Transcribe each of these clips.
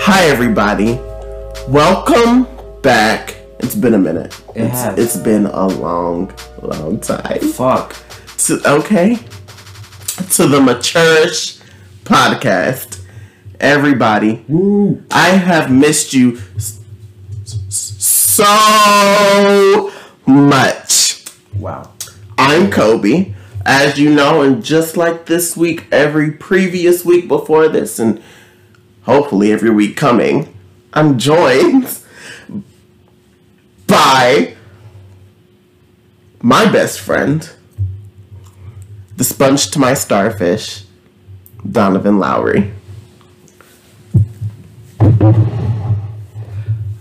Hi, everybody. Welcome back. It's been a minute. It it's, has. it's been a long, long time. Fuck. To, okay. To the Maturish podcast. Everybody, Woo. I have missed you so much. Wow. I'm Kobe. As you know, and just like this week, every previous week before this, and hopefully every week coming, I'm joined by my best friend, the sponge to my starfish, Donovan Lowry.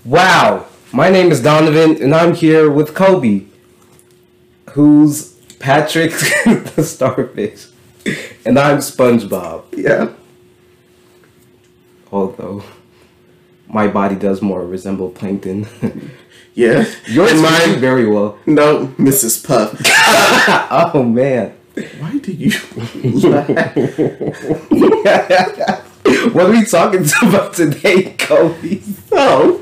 Wow. My name is Donovan, and I'm here with Kobe, who's Patrick the starfish, and I'm SpongeBob. Yeah. Although my body does more resemble plankton. Yeah. Yours mine, very well. no, Mrs. Puff. Oh man. Why do you what are we talking about today, Kobe? So,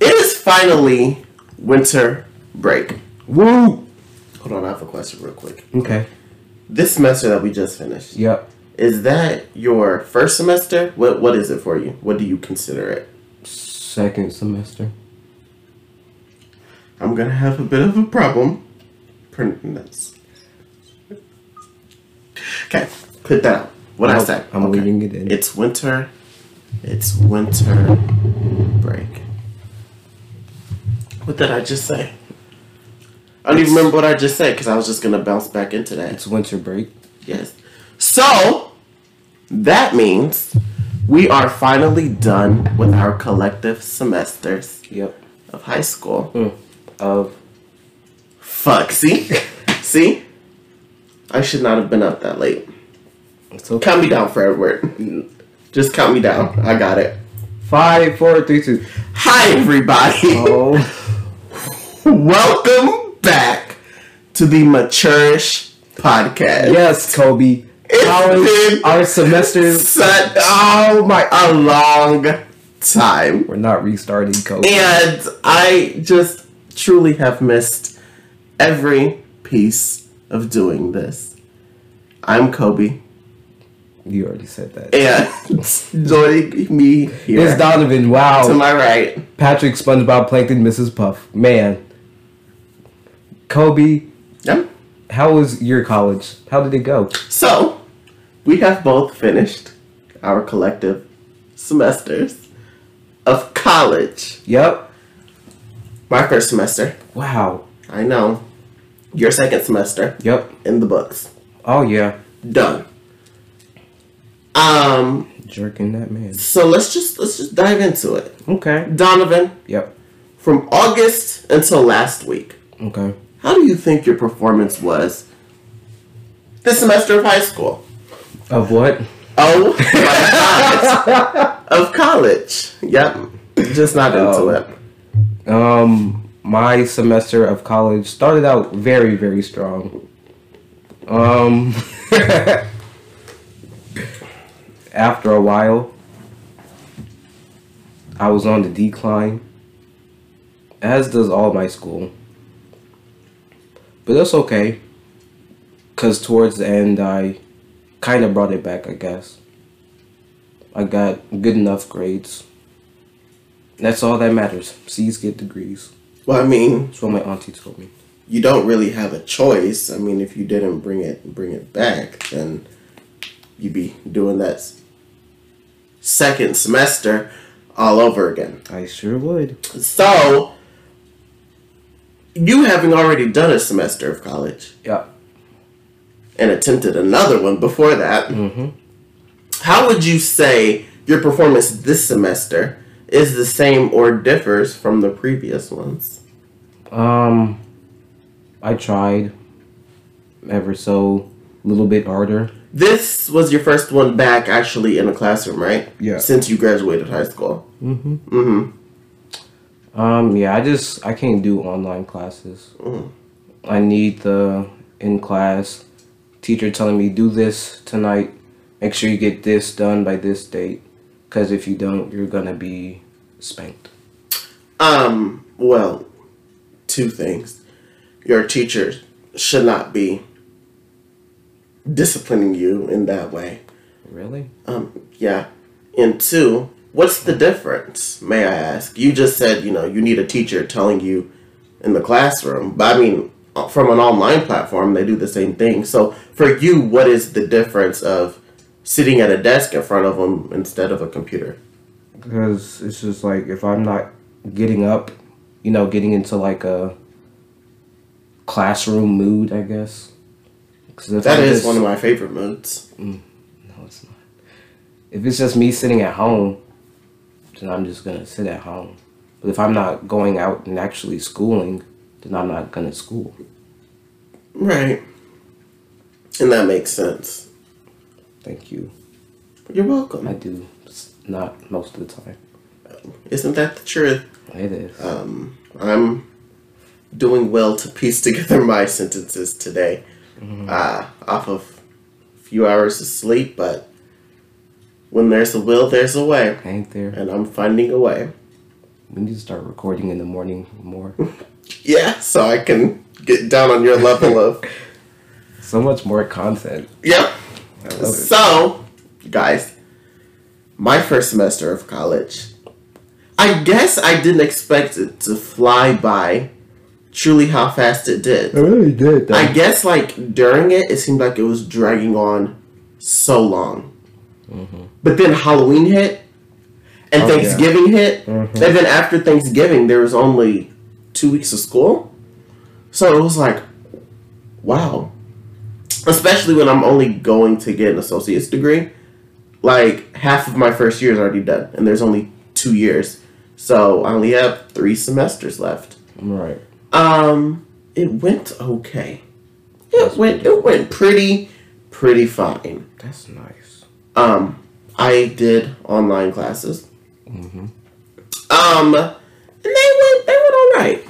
it is finally winter break. Woo. Hold on, I have a question real quick. Okay. This semester that we just finished, Yep. is that your first semester? What What is it for you? What do you consider it? Second semester. I'm gonna have a bit of a problem printing this. Okay, put that out. What I said. I'm okay. leaving it in. It's winter. It's winter break. What did I just say? I don't even remember what I just said because I was just gonna bounce back into that. It's winter break. Yes. So that means we are finally done with our collective semesters Yep. of high school. Mm. Of Fuck. See, see. I should not have been up that late. it's okay. Count me down for Edward. Just count me down. I got it. Five, four, three, two. Hi, everybody. Oh. Welcome back to the Maturish podcast. yes, Kobe. Is been our semesters? Such Oh my! a long time. We're not restarting, Kobe. And I just truly have missed every piece of doing this. I'm Kobe. You already said that. And joining me here It's Donovan. Wow. To my right. Patrick, SpongeBob, Plankton, Mrs. Puff. Man. Kobe, Yep. how was your college? How did it go? So, we have both finished our collective semesters of college. Yep. My first semester, Wow. I know. Your second semester Yep. in the books. Oh yeah. Done. Um, Jerking that man. so let's just let's just dive into it. Okay. Donovan, Yep. from August until last week, Okay. How do you think your performance was this semester of high school? Of what? Oh of college. Yep. Just not into Oh. it. Um, my semester of college started out very, very strong. Um, after a while, I was on the decline, as does all my school. But that's okay, because towards the end, I kind of brought it back, I guess. I got good enough grades. That's all that matters. C's get degrees. Well, I mean, That's what my auntie told me. you don't really have a choice. I mean, if you didn't bring it bring it back, then you'd be doing that second semester all over again. I sure would. So, you having already done a semester of college Yeah. and attempted another one before that, Mm-hmm. how would you say your performance this semester is the same or differs from the previous ones? Um, I tried ever so a little bit harder. This was your first one back actually in a classroom, right? Yeah. Since you graduated high school. Mm-hmm. Mm-hmm. Um, yeah, I just I can't do online classes. Mm. I need the in class teacher telling me do this tonight, make sure you get this done by this date, because if you don't, you're gonna be spanked. Um, well, two things. Your teacher should not be disciplining you in that way. Really? Um, yeah. And two, what's the difference, may I ask? You just said, you know, you need a teacher telling you in the classroom. But I mean, from an online platform, they do the same thing. So for you, what is the difference of sitting at a desk in front of them instead of a computer? Because it's just like if I'm not getting up, you know, getting into like a classroom mood, I guess. That is just, one of my favorite moods. Mm, no, it's not. If it's just me sitting at home, then I'm just gonna sit at home. But if I'm not going out and actually schooling, then I'm not gonna school. Right. And that makes sense. Thank you. You're welcome. I do. Not most of the time. Isn't that the truth? It is. Um, I'm doing well to piece together my sentences today, mm-hmm. uh, off of a few hours of sleep, but when there's a will, there's a way. Ain't there? And I'm finding a way. We need to start recording in the morning more. yeah, so I can get down on your level of. So much more content. Yep. So, guys, my first semester of college, I guess I didn't expect it to fly by truly how fast it did. It really did. Though. I guess, like, during it, it seemed like it was dragging on so long. Mm-hmm. But then Halloween hit, and oh, Thanksgiving yeah. hit, mm-hmm. and then after Thanksgiving, there was only two weeks of school. So it was like, wow. Especially when I'm only going to get an associate's degree. Like, half of my first year is already done, and there's only two years. So I only have three semesters left. Right. Um, it went okay. It That's went it went pretty pretty fine. That's nice. Um, I did online classes. Mm-hmm. Um, and they went they went all right.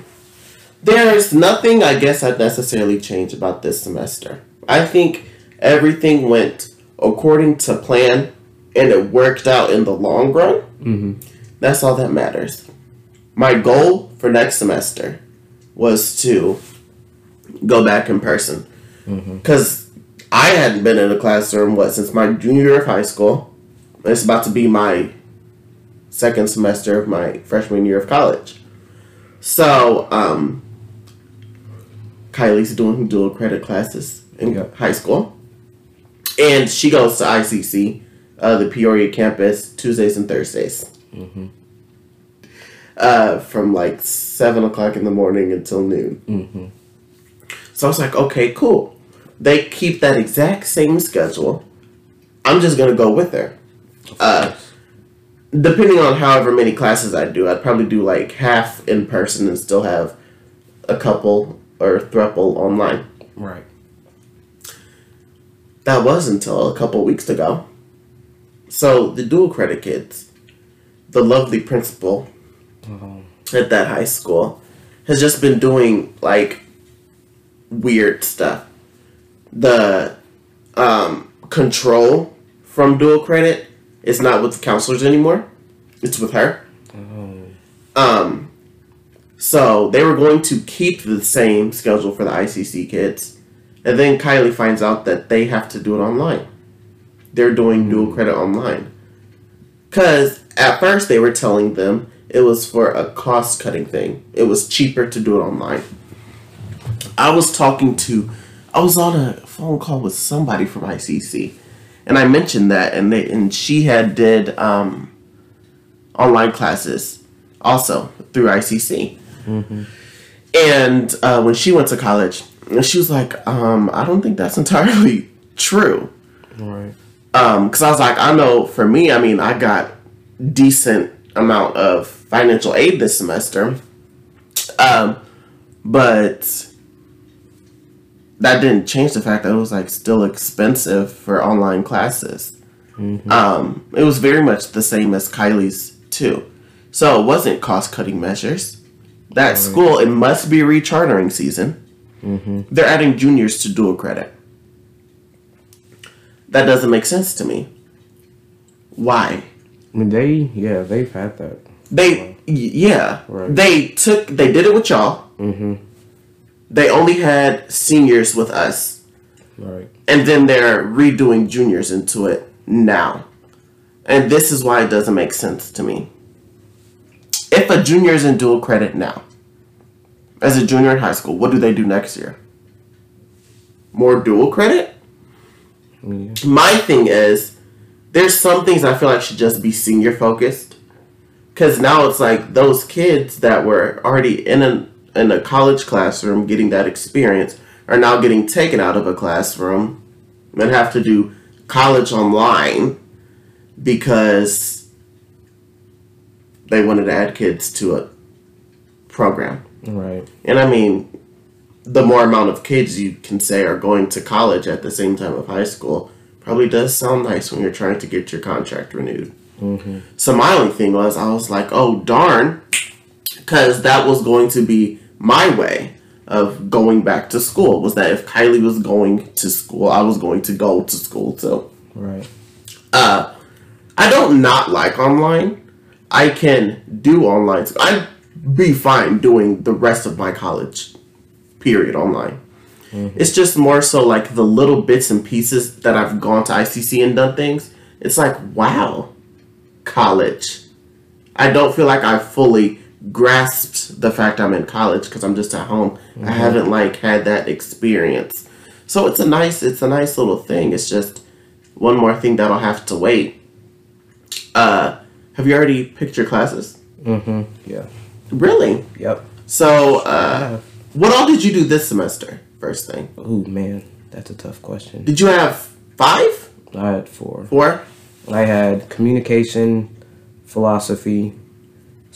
There's nothing I guess I'd necessarily change about this semester. I think everything went according to plan and it worked out in the long run. Mm-hmm. That's all that matters. My goal for next semester was to go back in person because mm-hmm. I hadn't been in a classroom what since my junior year of high school. It's about to be my second semester of my freshman year of college. So, um, Kylie's doing dual credit classes in yep. high school, and she goes to ICC, uh, the Peoria campus, Tuesdays and Thursdays. Mm-hmm. Uh, from like seven o'clock in the morning until noon. Mm-hmm. So I was like, okay, cool. They keep that exact same schedule. I'm just gonna go with her. Uh, depending on however many classes I do, I'd probably do like half in person and still have a couple or thruple online. Right. That was until a couple weeks ago. So the dual credit kids, the lovely principal uh-huh. at that high school, has just been doing like weird stuff. The um, control from dual credit is not with the counselors anymore. It's with her. Oh. Um, so they were going to keep the same schedule for the ICC kids, and then Kylie finds out that they have to do it online. They're doing dual credit online. Because at first they were telling them it was for a cost cutting thing. It was cheaper to do it online. I was talking to, I was on a phone call with somebody from ICC, and I mentioned that, and they and she had did um, online classes also through ICC. Mm-hmm. And uh, when she went to college, she was like, um, I don't think that's entirely true. Right. Because um, I was like, I know for me, I mean, I got decent amount of financial aid this semester. Um, but that didn't change the fact that it was like still expensive for online classes. Mm-hmm. Um, it was very much the same as Kylie's too. So it wasn't cost cutting measures. That school, it must be rechartering season. Mm-hmm. They're adding juniors to dual credit. that doesn't make sense to me. Why? I mean, they yeah they've had that. They yeah. Right. They took they did it with y'all. Mm-hmm. They only had seniors with us. Right. And then they're redoing juniors into it now. And this is why it doesn't make sense to me. If a junior is in dual credit now, as a junior in high school, what do they do next year? More dual credit? Yeah. My thing is, there's some things I feel like should just be senior focused. Because now it's like those kids that were already in a, in a college classroom getting that experience are now getting taken out of a classroom and have to do college online because they wanted to add kids to a program. Right. And I mean, the more amount of kids you can say are going to college at the same time of high school probably does sound nice when you're trying to get your contract renewed. Mm-hmm. So my only thing was, I was like, oh darn, because that was going to be my way of going back to school. Was that if Kylie was going to school, I was going to go to school too. Right. Uh, I don't not like online. I can do online. I'd be fine doing the rest of my college period online. It's just more so like the little bits and pieces that I've gone to ICC and done things. It's like, wow, college. I don't feel like I fully grasped the fact I'm in college because I'm just at home. I haven't like had that experience. So it's a nice it's a nice little thing. It's just one more thing that'll have to wait. Uh have you already picked your classes? Mm-hmm. Yeah. Really? Yep. So uh what all did you do this semester? First thing. Oh man, that's a tough question. Did you have five? I had four. Four? I had communication, philosophy,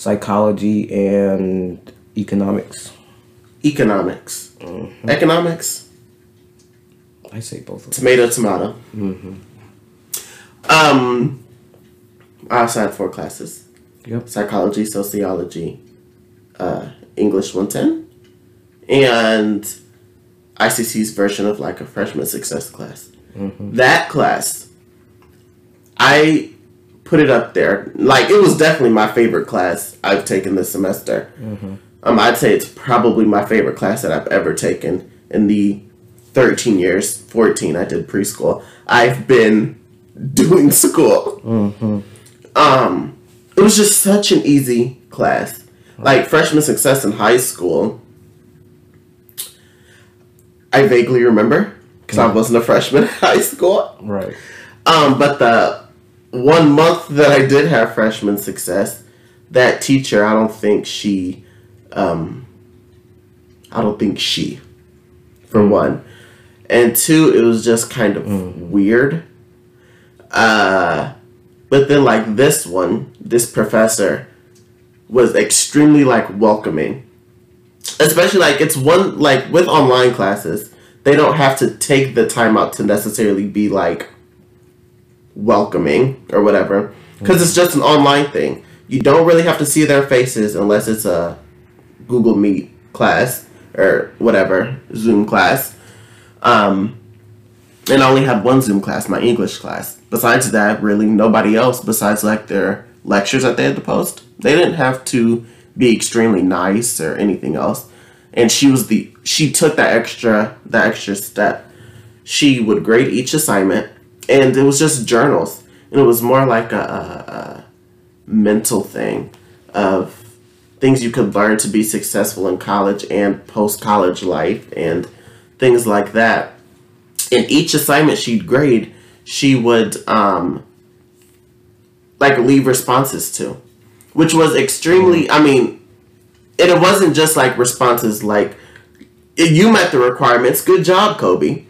psychology, and economics. Economics. Economics. I say both of them. Tomato, tomato. Um, I also had four classes: Yep. psychology, sociology, uh, English one ten, and ICC's version of like a freshman success class. That class, I put it up there. Like it was definitely my favorite class I've taken this semester. Um, I'd say it's probably my favorite class that I've ever taken in the 13 years, 14 I did preschool. I've been doing school. Um, it was just such an easy class. Like freshman success in high school, I vaguely remember because I wasn't a freshman in high school. Right. Um, but the one month that I did have freshman success, that teacher, I don't think she, um, I don't think she, for one, and two, it was just kind of weird. Uh, but then like this one, this professor was extremely like welcoming, especially like it's one like with online classes, they don't have to take the time out to necessarily be like welcoming or whatever because it's just an online thing. You don't really have to see their faces unless it's a Google Meet class or whatever Zoom class. Um, and I only had one Zoom class, my English class. Besides that, really nobody else besides like their lectures that they had to post. They didn't have to be extremely nice or anything else. And she was the she took that extra that extra step. She would grade each assignment, and it was just journals, and it was more like a, a, a mental thing of things you could learn to be successful in college and post college life and things like that. In each assignment she'd grade, she would um, like leave responses to, which was extremely. I mean, and it wasn't just like responses like you met the requirements. Good job, Kobe.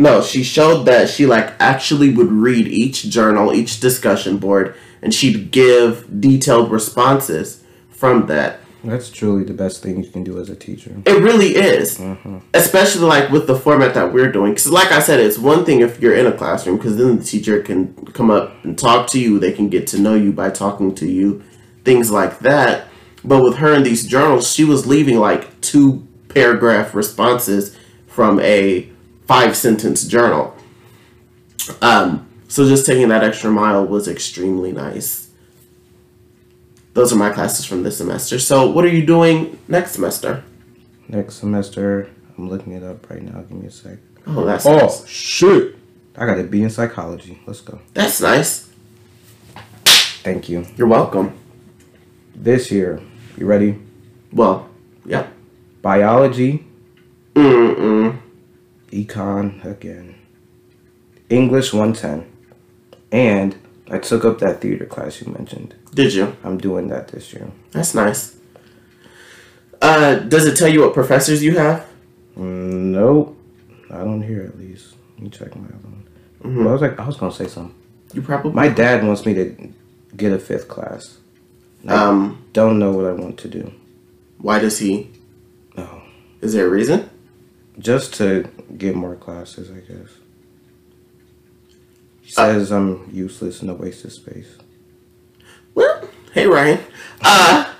No, she showed that she like actually would read each journal, each discussion board, and she'd give detailed responses from that. That's truly the best thing you can do as a teacher. It really is, mm-hmm. especially like with the format that we're doing. Because, like I said, it's one thing if you're in a classroom, because then the teacher can come up and talk to you. They can get to know you by talking to you, things like that. But with her in these journals, she was leaving like two paragraph responses from a five sentence journal. Um, so just taking that extra mile was extremely nice. Those are my classes from this semester. So what are you doing next semester? Next semester, I'm looking it up right now. Give me a sec. Oh, that's Oh nice. shit! I got to be in psychology. Let's go. That's nice. Thank you. You're welcome. This year, you ready? Well, yeah. Biology, Mm-mm. Econ again, English 110, and I took up that theater class you mentioned. Did you? I'm doing that this year. That's nice. Uh, does it tell you what professors you have? Mm, nope, I don't hear at least. Let me check my other one. Mhm. Well, I was like, I was gonna say something. You probably. My dad wants me to get a fifth class. I Um, don't know what I want to do. why does he? Oh, Is there a reason? Just to get more classes, I guess. He says I'm useless and a waste of space. Well, hey Ryan. Uh,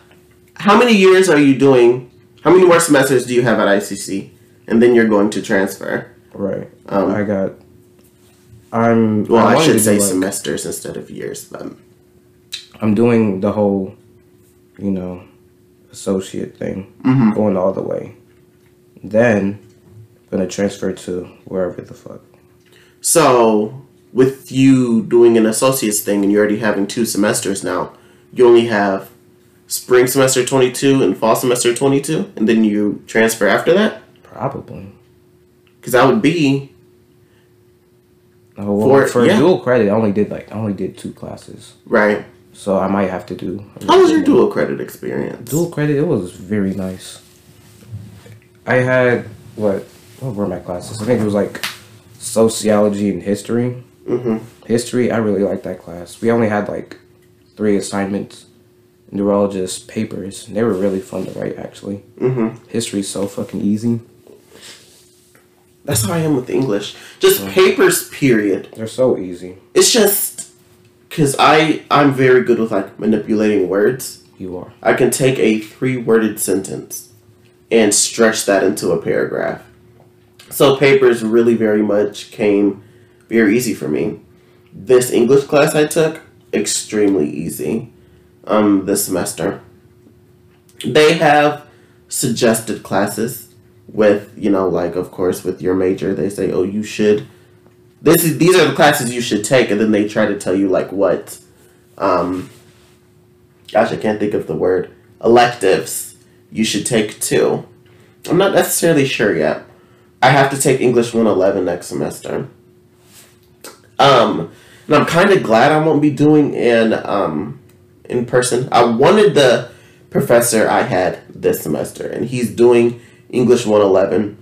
how many years are you doing? How many more semesters do you have at ICC? And then you're going to transfer. Right. Um, I got. I'm. well, I, wanted should say like- semesters instead of years. But I'm doing the whole, you know, associate thing, Mhm. going all the way. Then, gonna transfer to wherever the fuck. so with you doing an associate's thing and you're already having two semesters now, you only have spring semester 22 and fall semester 22, and then you transfer after that. Probably. Because that would be Oh, well, For- for yeah. dual credit, I only did like I only did two classes, right. so I might have to do. How was your dual credit experience? Dual credit, it was very nice. I had what? What were my classes? I think it was like sociology and history. Mm-hmm. History, I really liked that class. We only had like three assignments, and they were all just papers. And they were really fun to write, actually. Mm-hmm. History's so fucking easy. That's how I am with English. Just papers, period. They're so easy. It's just because I I'm very good with like manipulating words. You are. I can take a three worded sentence and stretch that into a paragraph. So papers really very much came very easy for me. This English class I took extremely easy um this semester. They have suggested classes with, you know, like of course with your major they say, "Oh, you should this is these are the classes you should take," and then they try to tell you like what um gosh, I can't think of the word electives you should take too. I'm not necessarily sure yet. I have to take English 111 next semester. Um, and I'm kind of glad I won't be doing in um in person. I wanted the professor I had this semester, and he's doing English 111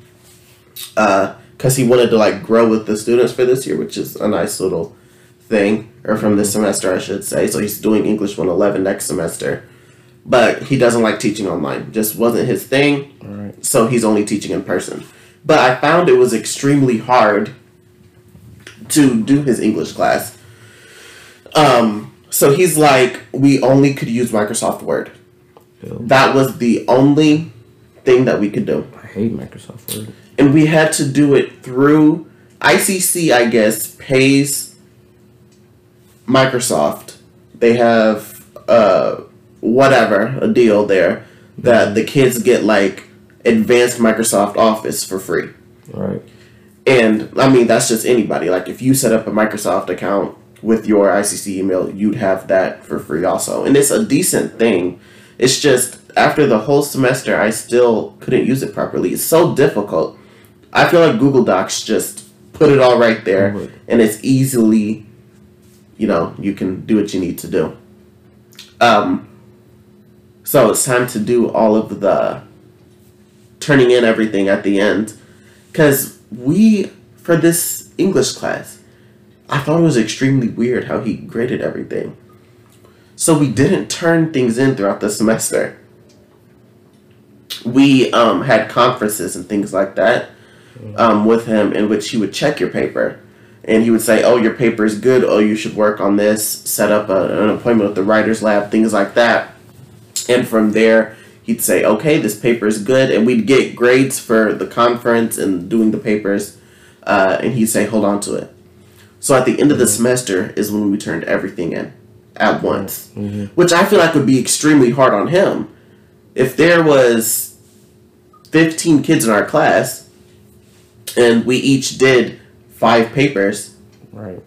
uh because he wanted to like grow with the students for this year, which is a nice little thing, or from this semester, I should say. So he's doing English 111 next semester. But he doesn't like teaching online. Just wasn't his thing. All right. So he's only teaching in person. But I found it was extremely hard to do his English class. Um, so he's like, we only could use Microsoft Word. That was the only thing that we could do I hate Microsoft Word. and we had to do it through ICC. I guess pays Microsoft. They have uh, whatever a deal there that the kids get like advanced Microsoft Office for free. Right. And I mean that's just anybody. Like if you set up a Microsoft account with your ICC email, you'd have that for free also. And it's a decent thing. It's just after the whole semester I still couldn't use it properly. It's so difficult. I feel like Google Docs just put it all right there Right. and it's easily you know, you can do what you need to do. Um so it's time to do all of the turning in everything at the end. Because we for this english class i thought it was extremely weird how he graded everything. So we didn't turn things in throughout the semester. We um, had conferences and things like that um, with him in which he would check your paper. And he would say oh your paper is good. Oh you should work on this set up a, an appointment with the writers lab things like that. And from there he'd say okay this paper is good and we'd get grades for the conference and doing the papers uh, and he'd say hold on to it So at the end of the semester is when we turned everything in at once, Mm-hmm. which I feel like would be extremely hard on him. If there was 15 kids in our class and we each did five papers, Right.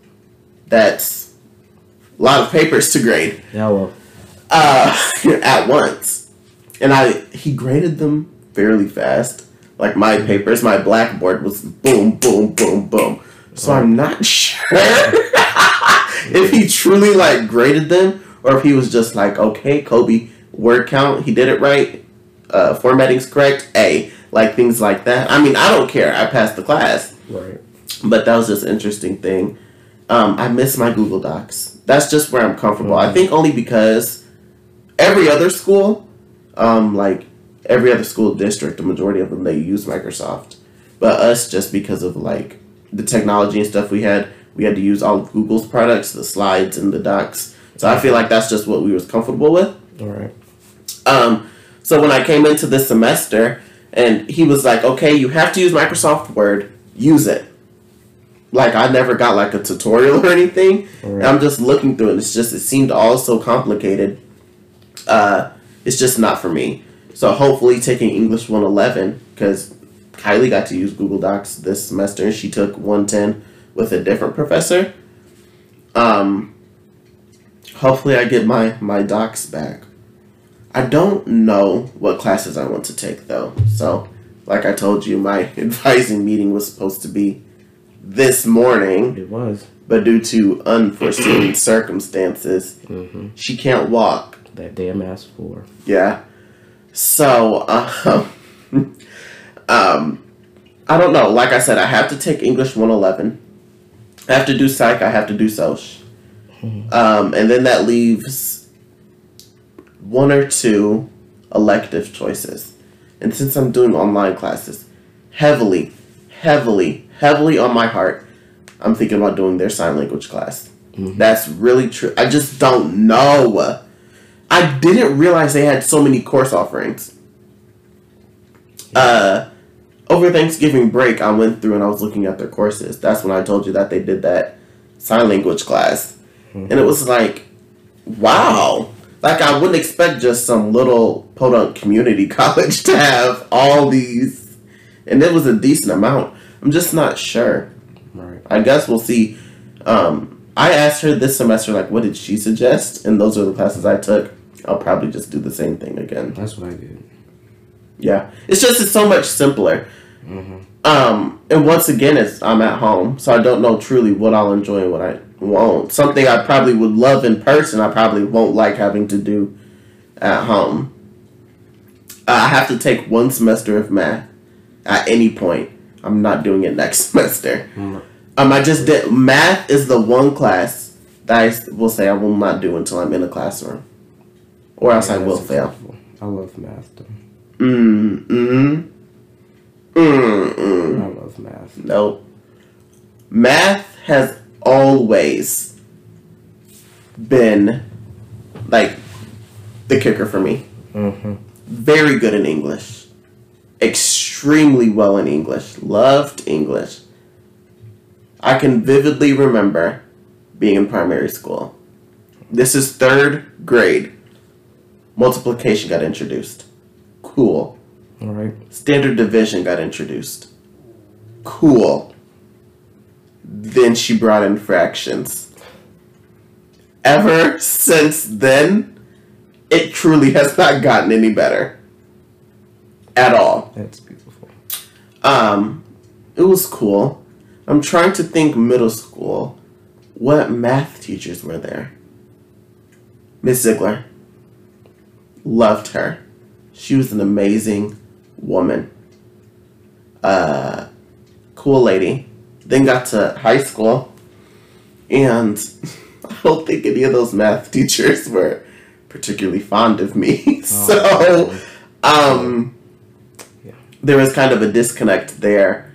that's a lot of papers to grade Yeah. Well. uh, at once. And I he graded them fairly fast. Like my papers, my blackboard was boom, boom, boom, boom. So I'm not sure if he truly like graded them or if he was just like, okay, Kobe, word count, he did it right. Uh, formatting's correct. A like things like that. I mean, I don't care. I passed the class. Right. But that was just an interesting thing. Um, I miss my Google Docs. That's just where I'm comfortable. I Mhm. think only because every other school, um, like every other school district, the majority of them they use Microsoft. But us, just because of like the technology and stuff we had, we had to use all of Google's products, the slides and the docs. So I feel like that's just what we was comfortable with. All right. Um, so when I came into this semester, and he was like, "Okay, you have to use Microsoft Word. Use it." Like I never got like a tutorial or anything. Right. I'm just looking through it. It's just it seemed all so complicated. Uh, it's just not for me. So hopefully, taking English 111 because Kylie got to use Google Docs this semester, and she took 110 with a different professor. Um, hopefully, I get my my docs back. I don't know what classes I want to take though. So, like I told you, my advising meeting was supposed to be this morning, It was. but due to unforeseen circumstances, Mm-hmm. she can't walk. That damn ass floor. Yeah. So, um, um, I don't know. Like I said, I have to take English 111. I have to do psych. I have to do social. Um, and then that leaves one or two elective choices. And since I'm doing online classes, heavily, heavily, heavily on my heart, I'm thinking about doing their sign language class. Mhm. That's really true. I just don't know. I didn't realize they had so many course offerings. Uh, over Thanksgiving break, I went through and I was looking at their courses. That's when I told you that they did that sign language class. And it was like, wow. Like, I wouldn't expect just some little podunk community college to have all these. And it was a decent amount. I'm just not sure. Right. I guess we'll see. Um, I asked her this semester, like, what did she suggest? And those are the classes I took. I'll probably just do the same thing again. That's what I did. Yeah, it's just it's so much simpler. Mm-hmm. Um, and once again, it's I'm at home, so I don't know truly what I'll enjoy and what I won't. Something I probably would love in person, I probably won't like having to do at home. Uh, I have to take one semester of math at any point. I'm not doing it next semester. Mm. Um, I just did math is the one class that I will say I will not do until I'm in a classroom, or else I will fail. I love math though. Mm mm mm mm. I love math. Nope. Math has always been like the kicker for me. Mm-hmm. Very good in English. Extremely well in English. Loved English. I can vividly remember being in primary school. This is third grade. Multiplication got introduced. Cool. All right. Standard division got introduced. Cool. Then she brought in fractions. Ever since then, it truly has not gotten any better. At all. That's beautiful. Um, it was cool. I'm trying to think middle school. What math teachers were there? Miss Ziegler. Loved her. She was an amazing woman. Uh, cool lady. Then got to high school, and I don't think any of those math teachers were particularly fond of me. so, Oh, um, Yeah. there was kind of a disconnect there.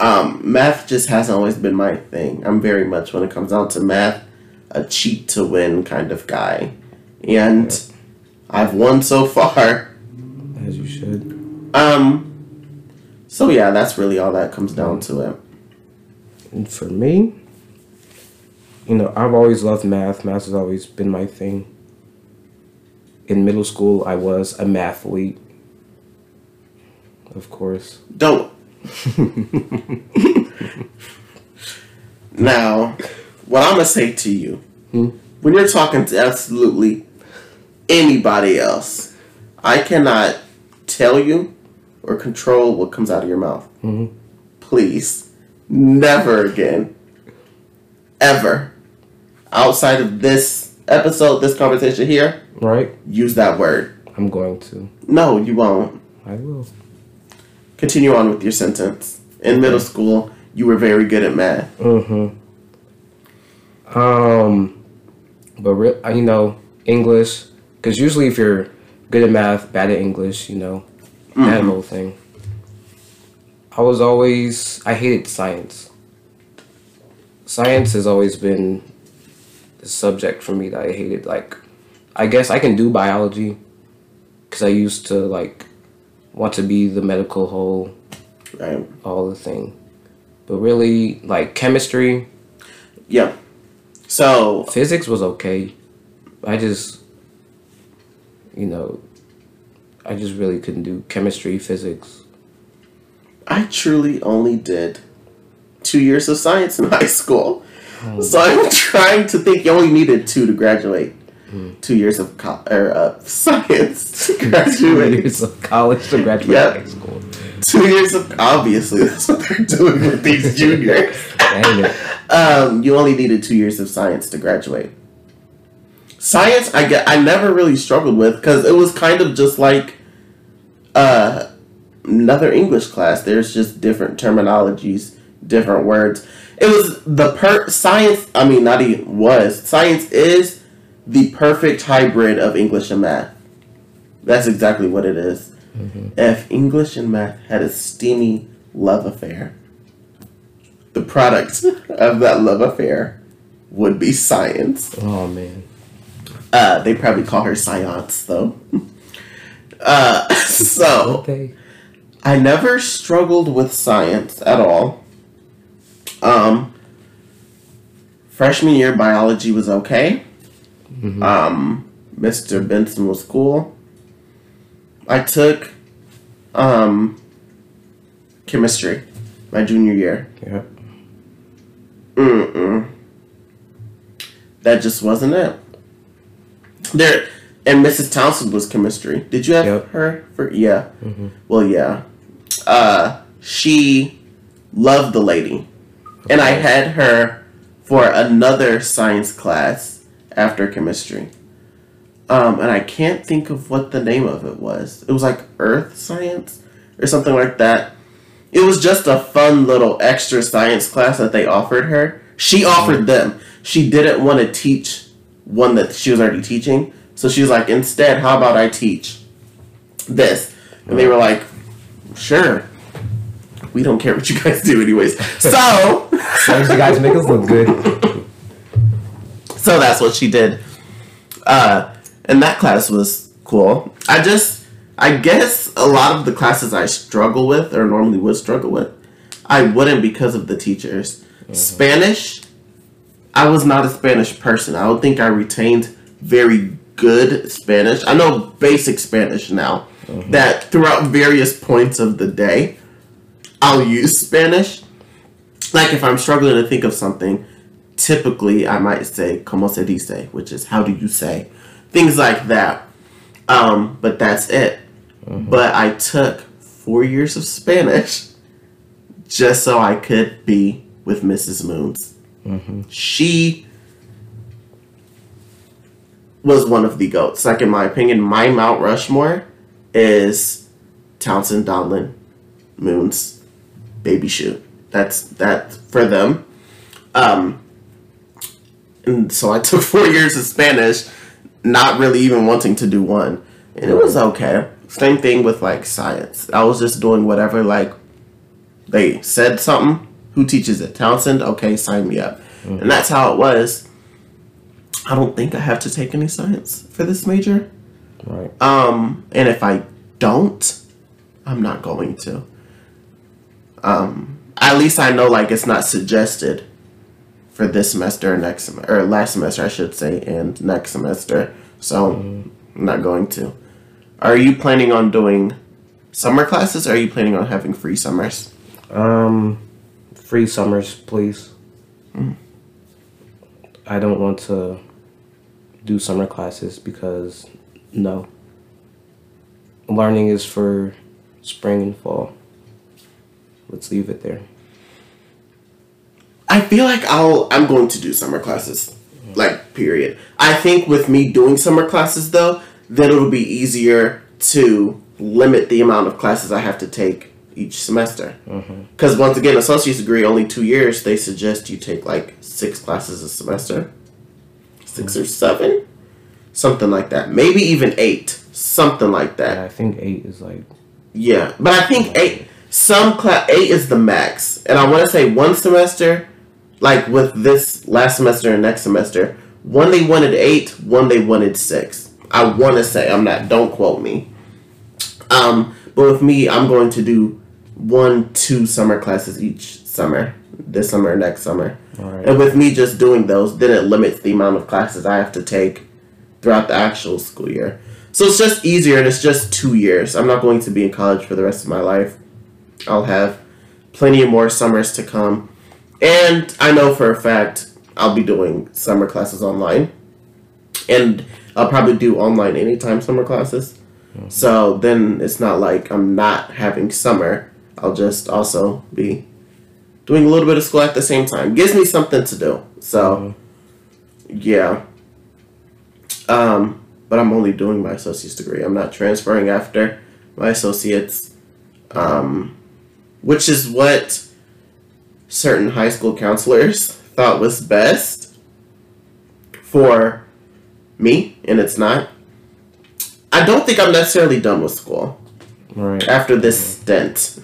Um, math just hasn't always been my thing. I'm very much, when it comes down to math, a cheat to win kind of guy. And I've won so far. as you should. Um, so yeah, that's really all that comes down to it. And for me, you know, I've always loved math. Math has always been my thing. In middle school, I was a mathlete. Of course. Don't. now, what I'm gonna say to you, Hmm? when you're talking to absolutely anybody else, I cannot tell you or control what comes out of your mouth. Mhm. Please, never again, ever, outside of this episode, this conversation here, Right? use that word. I'm going to. No, you won't. I will. Continue on with your sentence. In middle school, you were very good at math. Mm-hmm. Um, but re- uh, you know, English, because usually if you're good at math, bad at English, you know, that mm-hmm. whole thing. I was always I hated science. Science has always been the subject for me that I hated. Like, I guess I can do biology, because I used to like want to be the medical whole Right? all the thing. But really, like chemistry, Yeah. So physics was okay. I just, you know, I just really couldn't do chemistry, physics. I truly only did two years of science in high school. So I'm trying to think. You only needed two to graduate. Two years of co- or, uh, science to graduate. Two years of college to graduate Yep. high school. two years of obviously that's what they're doing with these juniors. Dang it. Um, you only needed two years of science to graduate. Science, I get, I never really struggled with because it was kind of just like uh, another English class. There's just different terminologies, different words. It was the per science. I mean, not even was science is the perfect hybrid of English and math. That's exactly what it is. If English and math had a steamy love affair, the product of that love affair would be science. Oh man. Uh, they probably call her science though. Uh, so Okay. I never struggled with science at all. Um, freshman year biology was okay. Um, Mr. Benson was cool. I took um, chemistry my junior year. Yeah. Mm-mm. That just wasn't it. There and Mrs. Townsend was chemistry. Did you have Yep. her for yeah. Well yeah. Uh she loved the lady. And I had her for another science class after chemistry. Um, and I can't think of what the name of it was. It was like earth science or something like that. It was just a fun little extra science class that they offered her. She offered them. She didn't want to teach one that she was already teaching. So she was like, instead, how about I teach this? And they were like, sure. We don't care what you guys do, anyways. So, So you guys make us look good. so that's what she did. Uh, and that class was cool. I just, I guess a lot of the classes I struggle with, or normally would struggle with, I wouldn't because of the teachers. Spanish, I was not a Spanish person. I don't think I retained very good Spanish. I know basic Spanish now. That throughout various points of the day, I'll use Spanish. Like if I'm struggling to think of something, typically I might say como se dice, which is how do you say, things like that. Um, but that's it. But I took four years of Spanish just so I could be with Mrs. Moons. She was one of the goats. Like in my opinion, my Mount Rushmore is Townsend, Donlin, Moons, Baby Shoot. That's that for them. Um, and so I took four years of Spanish, not really even wanting to do one, and it was okay. Same thing with like science. I was just doing whatever like they said something. Who teaches it? Townsend. Okay, sign me up. And that's how it was. I don't think I have to take any science for this major. Right. Um, and if I don't, I'm not going to. Um, at least I know like it's not suggested for this semester or next semester or last semester I should say and next semester. So I'm not going to. Are you planning on doing summer classes or are you planning on having free summers? Um, free summers, please. I don't want to do summer classes because no. Learning is for spring and fall. Let's leave it there. I feel like I'll I'm going to do summer classes. Like period. I think with me doing summer classes though, then it'll be easier to limit the amount of classes I have to take each semester. Because once again, associate's degree only two years. They suggest you take like six classes a semester, 6 or seven, something like that. Maybe even eight, something like that. Yeah, I think eight is like Yeah, but I think eight. Some class eight is the max, and I want to say one semester, like with this last semester and next semester, one they wanted eight, one they wanted six. I want to say I'm not. Don't quote me. Um, but with me, I'm going to do one, two summer classes each summer. This summer, next summer, Alright. and with me just doing those, then it limits the amount of classes I have to take throughout the actual school year. So it's just easier and it's just two years. I'm not going to be in college for the rest of my life. I'll have plenty of more summers to come. And I know for a fact I'll be doing summer classes online. And I'll probably do online anytime summer classes. Mm-hmm. So then it's not like I'm not having summer. I'll just also be doing a little bit of school at the same time. Gives me something to do. So yeah. Um, but I'm only doing my associate's degree. I'm not transferring after my associates. Um, which is what certain high school counselors thought was best for me, and it's not. I don't think I'm necessarily done with school right. after this stint.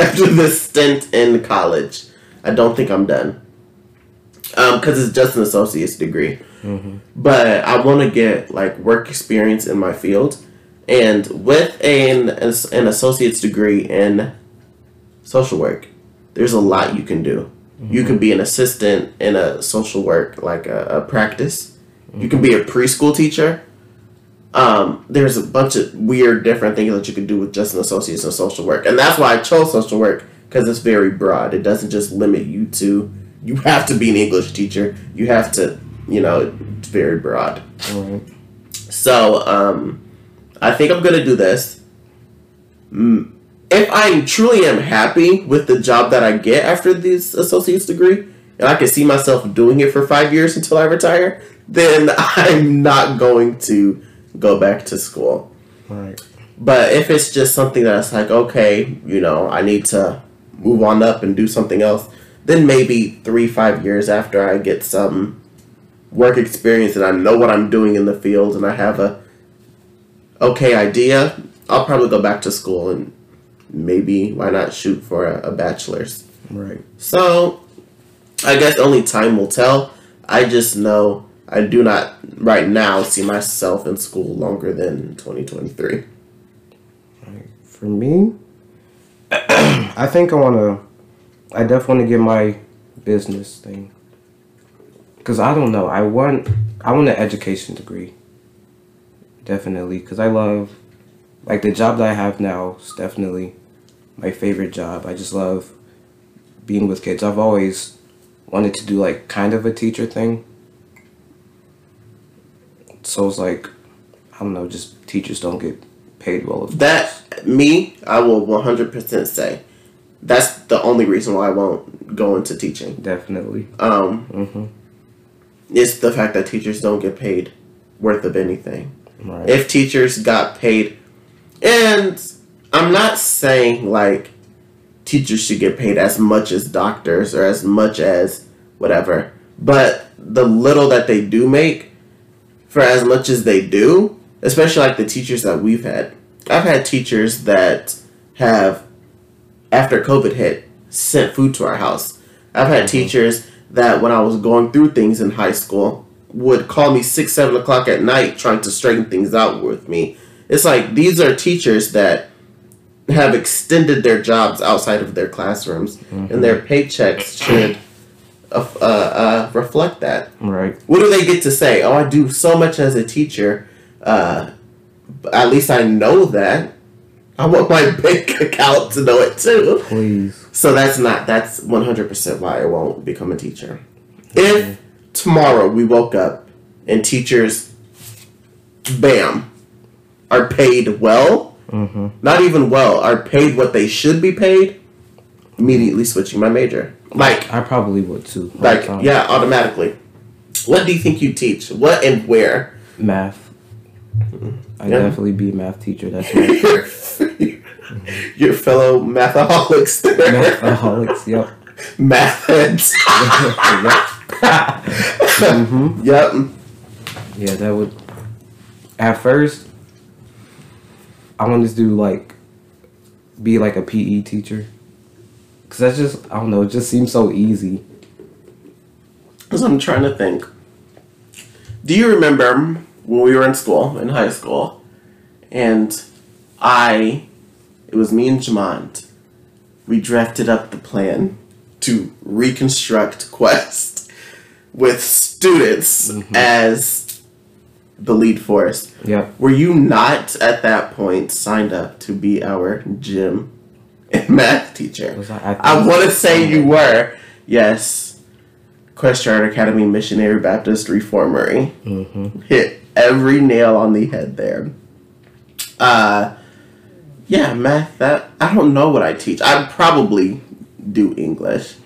After this stint in college, I don't think I'm done. Um, because it's just an associate's degree. But I want to get like work experience in my field, and with an an associate's degree in social work, there's a lot you can do. You can be an assistant in a social work, like a, a practice. You can be a preschool teacher. Um, there's a bunch of weird, different things that you can do with just an associate's in social work, and that's why I chose social work because it's very broad. It doesn't just limit you to you have to be an English teacher. You have to, you know, it's very broad. So, um, I think I'm gonna do this. If I truly am happy with the job that I get after this associate's degree, and I can see myself doing it for five years until I retire, then I'm not going to go back to school. Alright. But if it's just something that's like, okay, you know, I need to move on up and do something else, then maybe three, five years after I get some work experience and I know what I'm doing in the field and I have a okay idea, I'll probably go back to school and maybe why not shoot for a, a bachelor's. Right. So I guess only time will tell. I just know I do not right now see myself in school longer than 2023. For me, I think I want to. I definitely want to get my business thing. Cause I don't know. I want. I want an education degree. Definitely, cause I love, like the job that I have now is definitely my favorite job. I just love being with kids. I've always wanted to do like kind of a teacher thing. So it's like, I don't know. Just teachers don't get paid well. That me, I will 100% say that's the only reason why I won't go into teaching. Definitely. Um, hmm it's the fact that teachers don't get paid worth of anything. Right. if teachers got paid and i'm not saying like teachers should get paid as much as doctors or as much as whatever but the little that they do make for as much as they do especially like the teachers that we've had. I've had teachers that have after covid hit sent food to our house. I've had mm-hmm. teachers that when i was going through things in high school would call me six, seven o'clock at night trying to straighten things out with me. It's like these are teachers that have extended their jobs outside of their classrooms, and mm-hmm. their paychecks should uh, uh, reflect that. Right. What do they get to say? Oh, I do so much as a teacher. Uh, at least I know that. I want my bank account to know it too. Please. So that's not that's one hundred percent why I won't become a teacher. If tomorrow we woke up and teachers, bam, are paid well, Mm-hmm. not even well, are paid what they should be paid, immediately switching my major. Like I probably would too. like time. yeah, automatically. What do you think you teach? What and where? Math. I Yeah. definitely be a math teacher. That's my Your fellow mathaholics there. mathaholics. Yep. Math heads. yep. hmm yep. Yeah, that would. At first, I wanted to do like, be like a PE teacher, cause that's just I don't know. It just seems so easy. Because I'm trying to think. Do you remember when we were in school, in high school, and I, it was me and Jamont, we drafted up the plan to reconstruct Quest with students mm-hmm. as the lead force. Yeah. Were you not at that point signed up to be our gym and math teacher? I, I want to say you were. Yes. Quest Charter Academy Missionary Baptist Reformery. Mm-hmm. Hit every nail on the head there. Uh, yeah, math. That I don't know what I teach. I probably do English.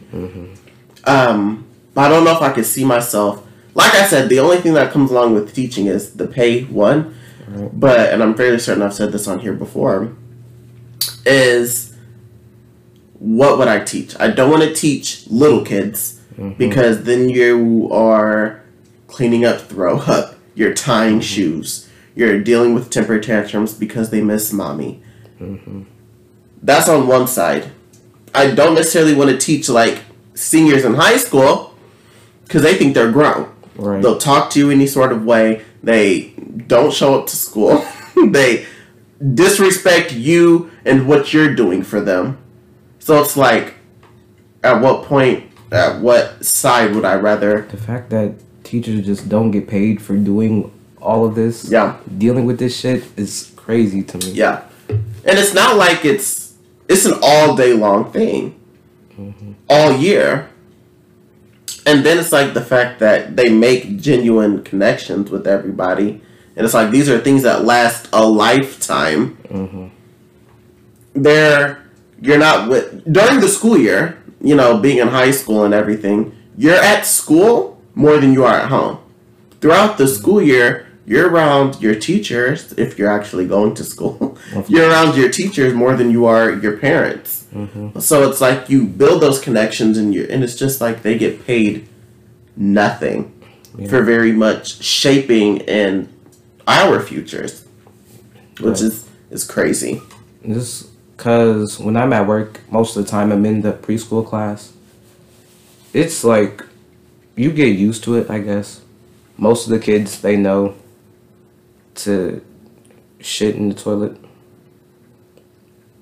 Um, but I don't know if I could see myself. Like I said, the only thing that comes along with teaching is the pay one. Right. But and I'm fairly certain I've said this on here before. Is what would I teach? I don't want to teach little kids mm-hmm. because then you are cleaning up throw up, you're tying mm-hmm. shoes, you're dealing with temper tantrums because they miss mommy. Mm-hmm. That's on one side. I don't necessarily want to teach like seniors in high school because they think they're grown. Right. They'll talk to you any sort of way. They don't show up to school. they disrespect you and what you're doing for them. So it's like, at what point, at what side would I rather? The fact that teachers just don't get paid for doing all of this, Yeah, dealing with this shit, is crazy to me. yeah. And it's not like it's it's an all day long thing, all year. And then it's like the fact that they make genuine connections with everybody, and it's like these are things that last a lifetime. hmm they're you're not with during the school year you know being in high school and everything you're at school more than you are at home. Throughout the school year you're around your teachers if you're actually going to school. You're around your teachers more than you are your parents. Hmm so it's like you build those connections and you and it's just like they get paid nothing Yeah. for very much shaping in our futures which Right. is is crazy. Just because when I'm at work, most of the time I'm in the preschool class. It's like you get used to it, I guess. Most of the kids they know to shit in the toilet.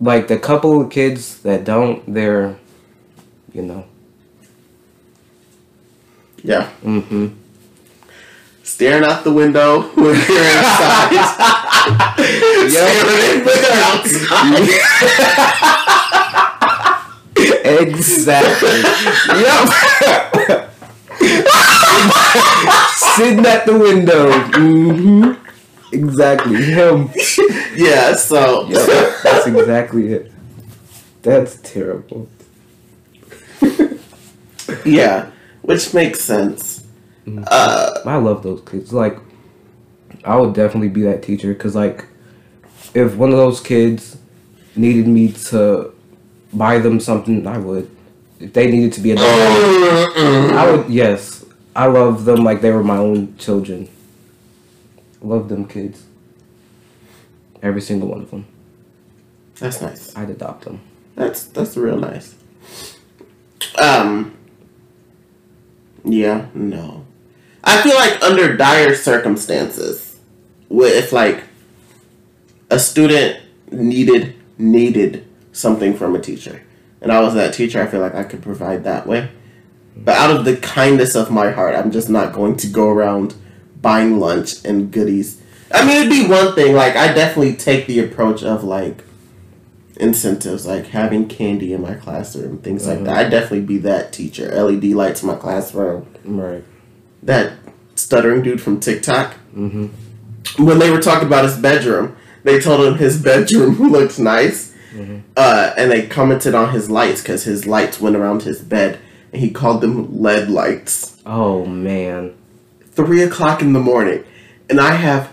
Like the couple of kids that don't, they're, you know, yeah mm-hmm. staring out the window when you're inside. staring in when they're outside. Exactly. yep. Sitting at the window. Mm-hmm. Exactly. Him. yeah, so Yep. That's exactly it. That's terrible. yeah, which makes sense. Uh, I love those kids. Like, I would definitely be that teacher because, like, if one of those kids needed me to buy them something, I would. If they needed to be a I would. Yes, I love them like they were my own children. Love them kids. Every single one of them. that's nice. I'd adopt them. That's that's real nice. Um. Yeah, no. I feel like under dire circumstances, wh- if like a student needed needed something from a teacher, and I was that teacher, I feel like I could provide that way. But out of the kindness of my heart, I'm just not going to go around buying lunch and goodies. I mean, it'd be one thing. Like, I definitely take the approach of like incentives, like having candy in my classroom, things like that. I'd definitely be that teacher. LED lights in my classroom. Right. That stuttering dude from TikTok. Mm-hmm. When they were talking about his bedroom, they told him his bedroom looks nice. Mm-hmm. Uh, and they commented on his lights because his lights went around his bed, and he called them LED lights. Oh man. Three o'clock in the morning, and I have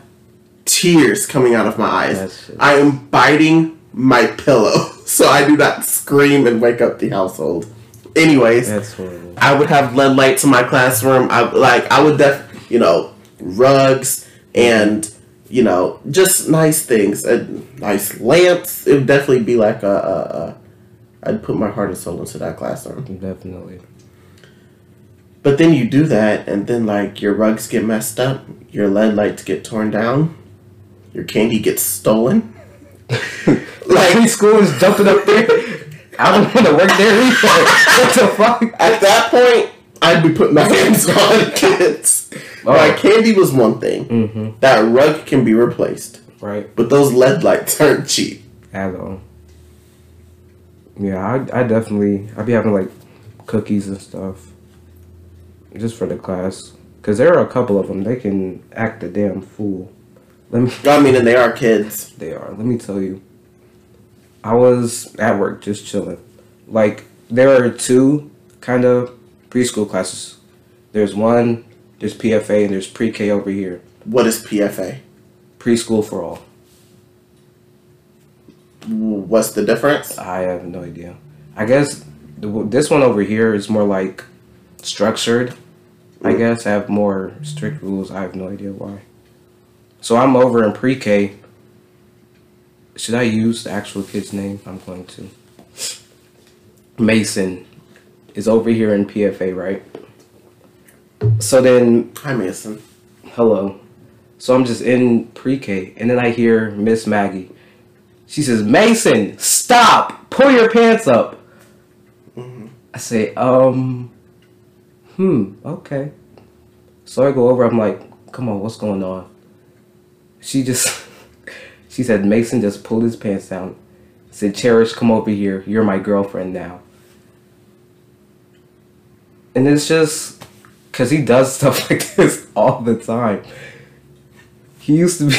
tears coming out of my eyes. Just- I am biting my pillow so I do not scream and wake up the household. Anyways. I would have LED lights in my classroom. I like I would def you know rugs and you know just nice things and nice lamps. It would definitely be like a, a, a I'd put my heart and soul into that classroom. Definitely. But then you do that, and then like your rugs get messed up, your LED lights get torn down, your candy gets stolen. Like preschool is jumping up there. I don't want to work there either. What the fuck? At that point, I'd be putting my hands on kids. Oh. Like candy was one thing. Mm-hmm. That rug can be replaced, Right. but those LED lights aren't cheap. At all. Yeah, I, I definitely I'd be having like cookies and stuff, just for the class. Cause there are a couple of them. They can act a damn fool. Let me. I mean, and they are kids. They are. Let me tell you. I was at work just chilling. Like there are two kind of preschool classes. There's one. There's PFA and there's pre-K over here. What is PFA? Preschool for all. What's the difference? I have no idea. I guess this one over here is more like structured. I Mm. guess have more strict rules. I have no idea why. So I'm over in pre-K. Should I use the actual kid's name? I'm going to. Mason is over here in PFA, right? So then Hi, Mason. hello. So I'm just in pre-K, and then I hear Miss Maggie. She says, "Mason, stop! Pull your pants up." I say, "Um, hmm, okay." So I go over. I'm like, "Come on, what's going on?" She just, she said, "Mason just pulled his pants down." Said, "Cherish, come over here. You're my girlfriend now." And it's just, cause he does stuff like this all the time. He used to be.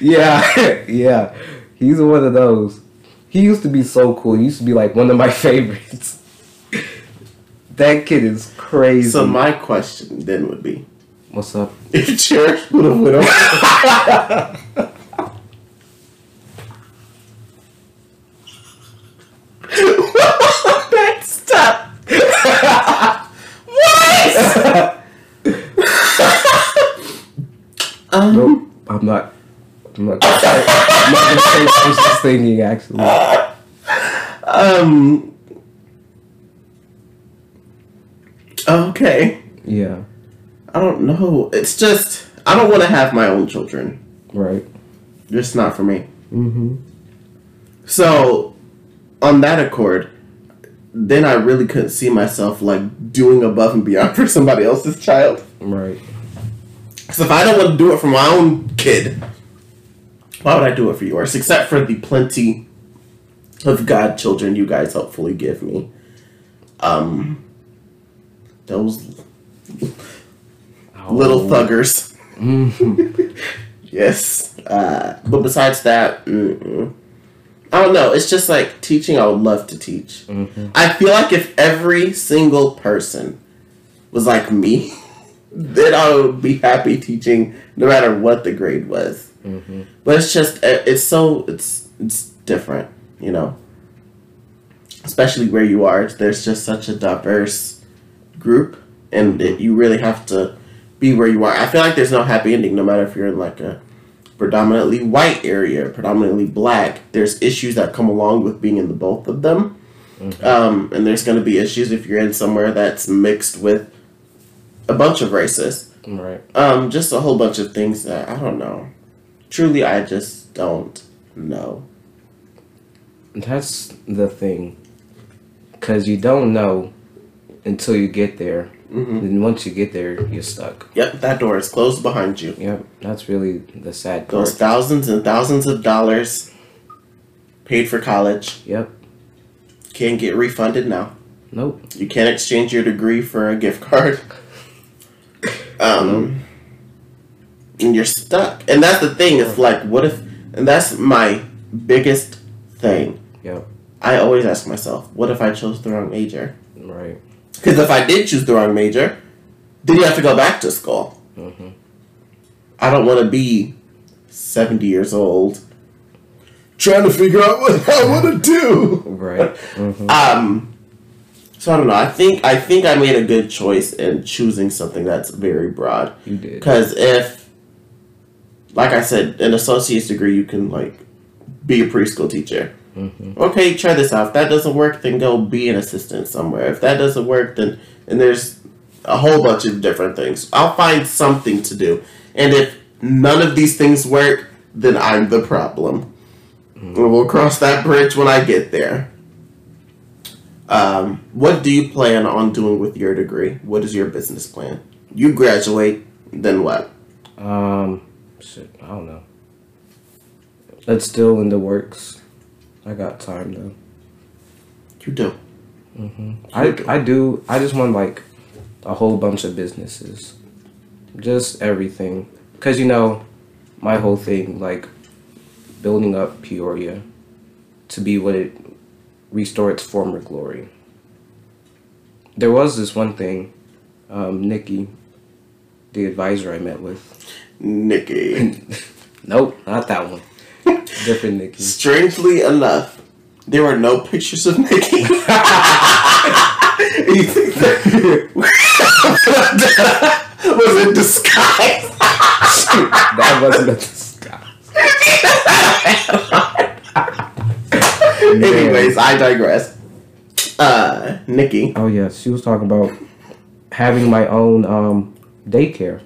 yeah, yeah. He's one of those. He used to be so cool. He used to be like one of my favorites. that kid is crazy. So my question then would be, What's up? if Cherish would have went over. Stop. what? um, Nope. I'm not. I'm not. Gonna say, I'm not gonna say what I was just thinking. Actually, um. Okay. yeah. I don't know. It's just I don't want to have my own children. Right. Just not for me. Mm-hmm. So, on that accord, then I really couldn't see myself like doing above and beyond for somebody else's child. Right. So if I don't want to do it for my own kid, why would I do it for yours? Except for the plenty of godchildren you guys hopefully give me. Um, those little thuggers. Yes. Uh, but besides that, mm-mm. I don't know. It's just like teaching. I would love to teach. Mhm. I feel like if every single person was like me, then I would be happy teaching, no matter what the grade was. Mhm. But it's just uh, it's so it's it's different, you know. Especially where you are, there's just such a diverse group, and it, you really have to be where you are. I feel like there's no happy ending, no matter if you're in like a predominantly white area, predominantly black. There's issues that come along with being in the both of them, um, and there's going to be issues if you're in somewhere that's mixed with a bunch of races. Right. Um, just a whole bunch of things that I don't know. Truly, I just don't know. That's the thing. because you don't know until you get there. Mm-hmm. And once you get there, you're stuck. Yep, that door is closed behind you. Yep, that's really the sad part. Those thousands and thousands of dollars paid for college Yep. can't get refunded now. Nope. You can't exchange your degree for a gift card. Um, and you're stuck. And that's the thing. It's like, what if? And that's my biggest thing. Yep. I always ask myself, what if I chose the wrong major? Right. Because if I did choose the wrong major, then you have to go back to school. Mm-hmm. I don't want to be 70 years old trying to figure out what I want to do. Right. Mm-hmm. Um, so I don't know. I think I think I made a good choice in choosing something that's very broad. You did. Because if, like I said, an associate's degree, you can like be a preschool teacher. Mm-hmm. Okay, try this out. If that doesn't work, then go be an assistant somewhere. If that doesn't work, then and there's a whole bunch of different things. I'll find something to do. And if none of these things work, then I'm the problem. And we'll cross that bridge when I get there. Um, what do you plan on doing with your degree? What is your business plan? You graduate, then what? Um, shit, I don't know. It's still in the works. I got time though. You do. I I do. I just want like a whole bunch of businesses, just everything. Cause you know, my whole thing like building up Peoria to be what it restore its former glory. There was this one thing, um, Nikki, the advisor I met with. Nikki. Nope, not that one. Different Nikki. Strangely enough, there are no pictures of Nikki. you think that was in disguise? That wasn't a disguise. Anyways, I digress. Uh, Nikki. Oh yeah, she was talking about having my own um, daycare.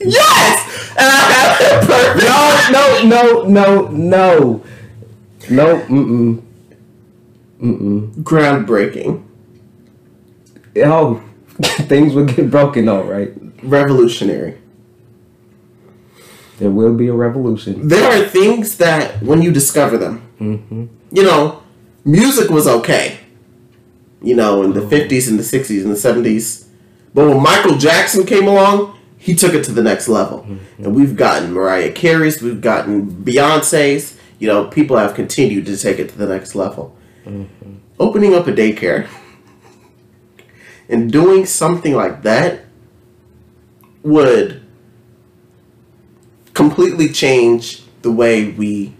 Yes! And I have it perfect. No, no, no, no, no, no. mm, mm, Groundbreaking. oh, things will get broken. All right, Revolutionary. there will be a revolution. There are things that, when you discover them, Mm-hmm. you know, music was okay. You know, in the 50s and the 60s and the 70s. But when Michael Jackson came along, he took it to the next level. And we've gotten Mariah Carey's, we've gotten Beyonce's. You know, people have continued to take it to the next level. Opening up a daycare and doing something like that would completely change the way we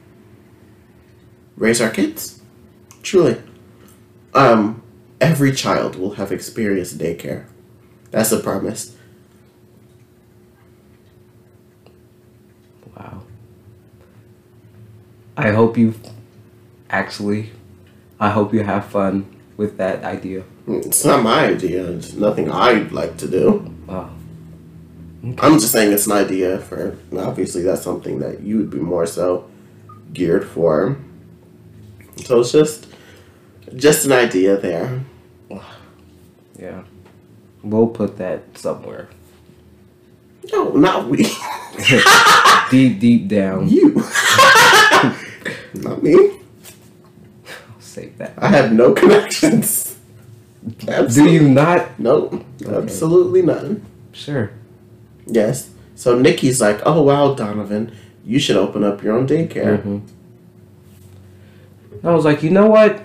raise our kids. Truly. Um, every child will have experienced daycare. That's a promise. Wow. I hope you actually. I hope you have fun with that idea. It's not my idea. It's nothing I'd like to do. Wow. I'm just saying it's an idea for. Obviously, that's something that you would be more so geared for. So it's just, just an idea there. Yeah. We'll put that somewhere. No, not we. deep, deep down. you. not me. I'll save that. I have no connections. Absolutely. Do you not? Nope. Absolutely none. Sure. Yes. So Nikki's like, oh wow, Donovan, you should open up your own daycare. hmm I was like, you know what,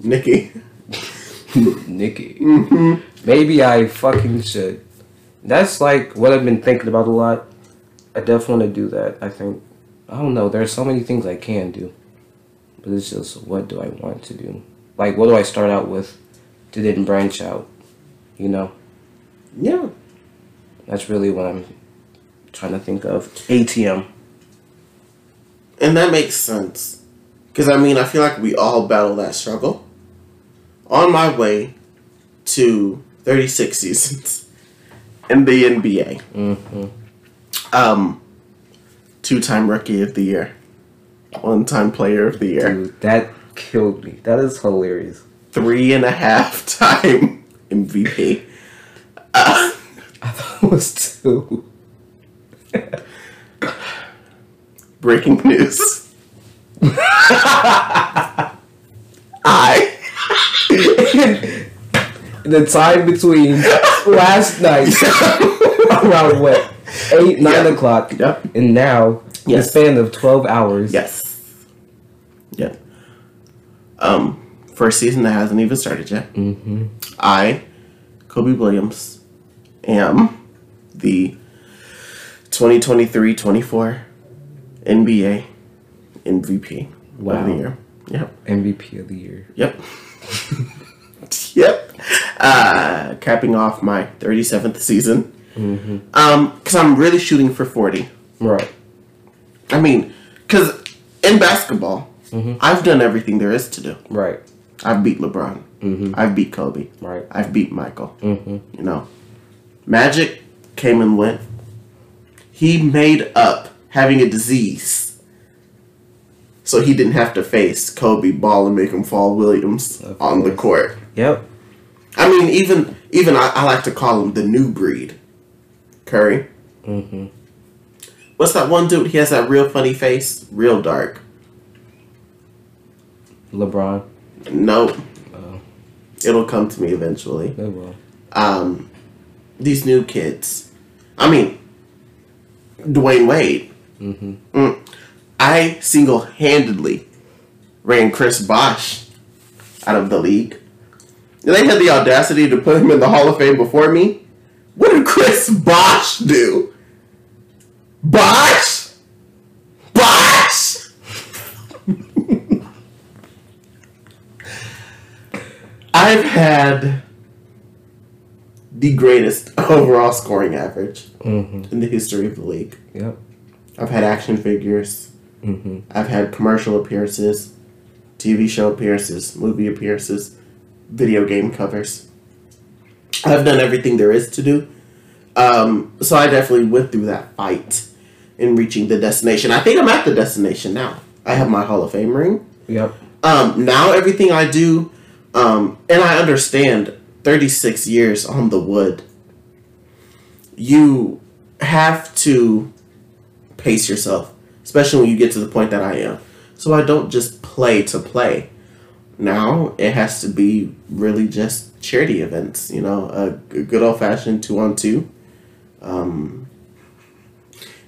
Nikki. Nikki? Mm-hmm. Maybe I fucking should. That's like what I've been thinking about a lot. I definitely want to do that. I think. I don't know. There's so many things I can do, but it's just what do I want to do? Like, what do I start out with to then branch out? You know, Yeah. that's really what I'm trying to think of. ATM. And that makes sense. Because, I mean, I feel like we all battle that struggle. On my way to 36 seasons in the NBA. Mm-hmm. Um, two time rookie of the year. One time player of the year. Dude, that killed me. That is hilarious. Three and a half time MVP. I thought it was two. Breaking news. I the time between last night around what eight nine Yeah. o'clock Yep. and now Yes. the span of twelve hours. Yes. Yep. Um, first season that hasn't even started yet. Mm-hmm. I, Kobe Williams, am the 2023-24 NBA MVP of the year. Yep. MVP of the year. Yep. yep. Uh, capping off my 37th season. Mm-hmm. Um, because I'm really shooting for 40. Right. I mean, because in basketball, Mhm. I've done everything there is to do. Right. I've beat LeBron. Mm-hmm. I've beat Kobe. Right. I've beat Michael. Mm-hmm. You know, Magic came and went. He made up having a disease. So he didn't have to face Kobe Ball and make him fall Williams on the court. Yep. I mean, even even I, I like to call him the new breed. Curry. Mm-hmm. What's that one dude? He has that real funny face, real dark. LeBron. Nope. Oh. It'll come to me eventually. It will. Um, these new kids. I mean, Dwyane Wade. Mm-hmm. Mm. I single handedly ran Chris Bosh out of the league. And they had the audacity to put him in the Hall of Fame before me. What did Chris Bosh do? Bosh? Bosh? I've had the greatest overall scoring average Mm-hmm. in the history of the league. Yep. I've had action figures. Mm-hmm. I've had commercial appearances, TV show appearances, movie appearances, video game covers. I've done everything there is to do. Um, so I definitely went through that fight in reaching the destination. I think I'm at the destination now. I have my Hall of Fame ring. Yep. Um, now everything I do, um, and I understand 36 years on the wood, you have to pace yourself, especially when you get to the point that I am. So I don't just play to play. Now it has to be really just charity events, you know, a, good old fashioned two on two. Um,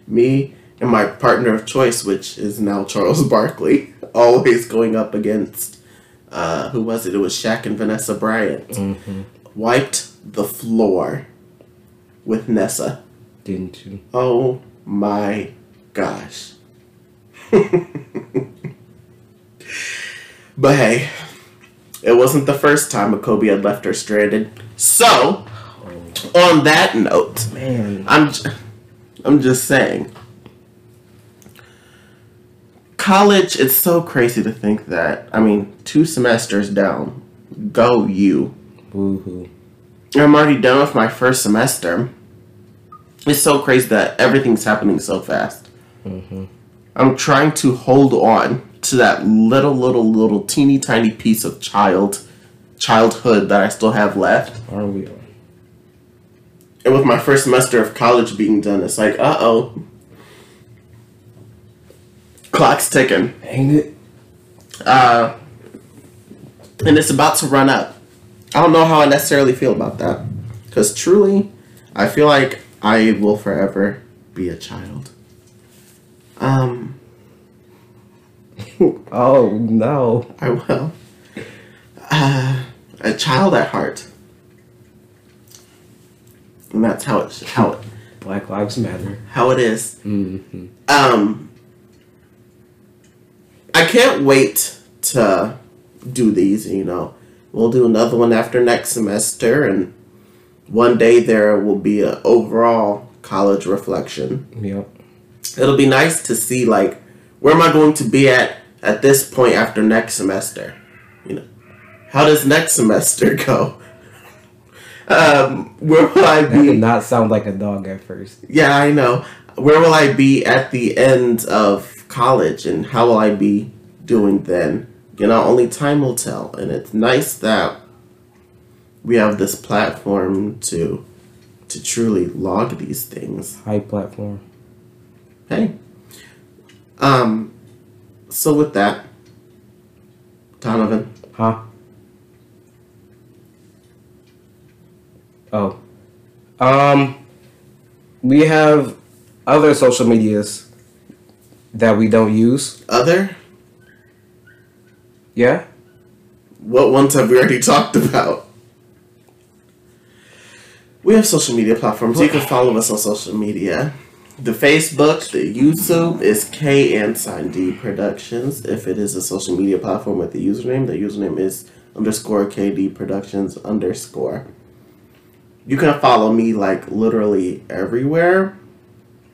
me and my partner of choice, which is now Charles Barkley, always going up against uh, who was it? It was Shaq and Vanessa Bryant. Mm-hmm. Wiped the floor with Nessa. Didn't you? Oh my gosh. but hey, it wasn't the first time a Kobe had left her stranded. So, on that note, Man. I'm j- I'm just saying. College, it's so crazy to think that. I mean, two semesters down. Go you. Woohoo. I'm already done with my first semester. It's so crazy that everything's happening so fast. Mm-hmm. I'm trying to hold on to that little, little, little teeny tiny piece of child childhood that I still have left. Are we? And with my first semester of college being done, it's like, uh oh. Clock's ticking. Ain't it? Uh, and it's about to run up. I don't know how I necessarily feel about that. Because truly, I feel like I will forever be a child. Um, Oh no. I will. Uh, a child at heart. And that's how it, how it, Black Lives Matter. how it is. Mm-hmm. Um, I can't wait to do these. You know, we'll do another one after next semester, and one day there will be an overall college reflection. Yep. It'll be nice to see like where am I going to be at at this point after next semester. You know, how does next semester go? Um, where will I That did not sound like a dog at first. Yeah, I know. Where will I be at the end of college and how will I be doing then? You know, only time will tell. And it's nice that we have this platform to to truly log these things. High platform. Hey. Um so with that, Donovan, Huh? Oh. Um we have other social medias that we don't use. other Yeah? what ones have we already talked about? We have social media platforms. You can follow us on social media. The Facebook, the YouTube is K and Sign D Productions. If it is a social media platform with the username, the username is underscore KD Productions underscore. You can follow me like literally everywhere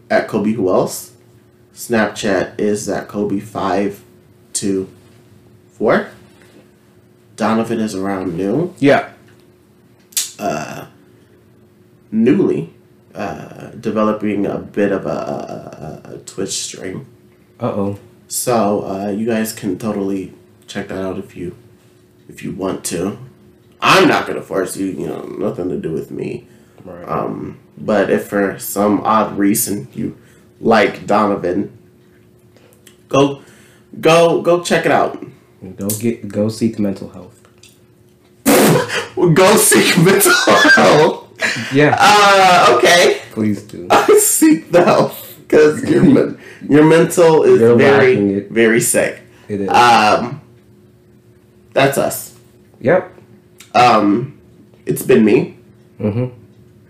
at Kobe Who Else. Snapchat is at Kobe five two four. Donovan is around noon. Yeah. Uh, newly uh, developing a bit of a, a, a, Twitch stream. Uh oh. So uh, you guys can totally check that out if you if you want to. I'm not gonna force you. You know, nothing to do with me. Right. Um, but if for some odd reason you like Donovan, go go go check it out. go get go seek mental health. Go seek mental health. Yeah. Uh, okay. Please do. I seek the help because your your mental is You're very very sick. It is. Um, that's us. yep. Um, it's been me. Mm-hmm.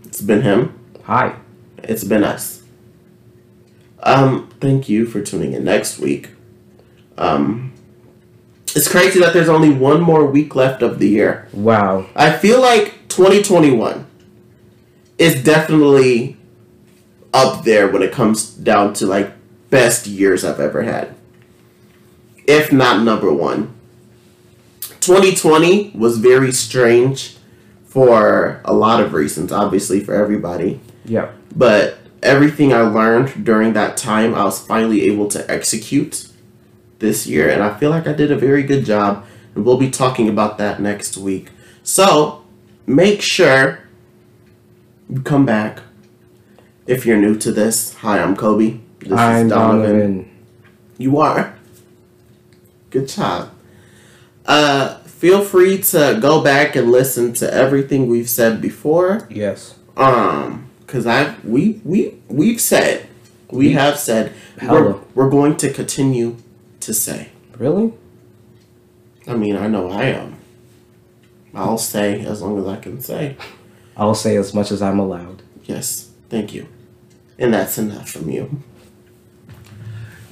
It's been him. Hi. It's been us. Um, thank you for tuning in next week. Um, it's crazy that there's only one more week left of the year. Wow. I feel like 2021 is definitely up there when it comes down to like best years I've ever had. If not number one. 2020 was very strange for a lot of reasons, obviously for everybody. Yep. But everything I learned during that time, I was finally able to execute this year, and I feel like I did a very good job. And we'll be talking about that next week. So make sure come back. If you're new to this, hi, I'm Kobe. This I'm Donovan. You are. Good job. Uh, feel free to go back and listen to everything we've said before. Yes. Um, cause I we we we've said we We- have said we're, we're going to continue to say. Really? I mean, I know I am. I'll say as long as I can say. I'll say as much as I'm allowed. Yes, thank you. And that's enough from you.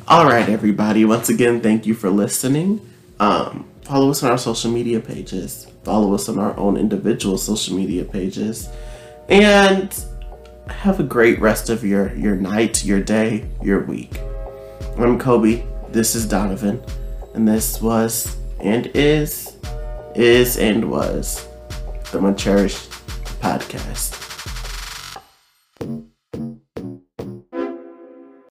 All right, everybody. Once again, thank you for listening. Um, follow us on our social media pages. Follow us on our own individual social media pages, and have a great rest of your your night, your day, your week. I'm Kobe. This is Donovan, and this was and is is and was the my Cherished podcast.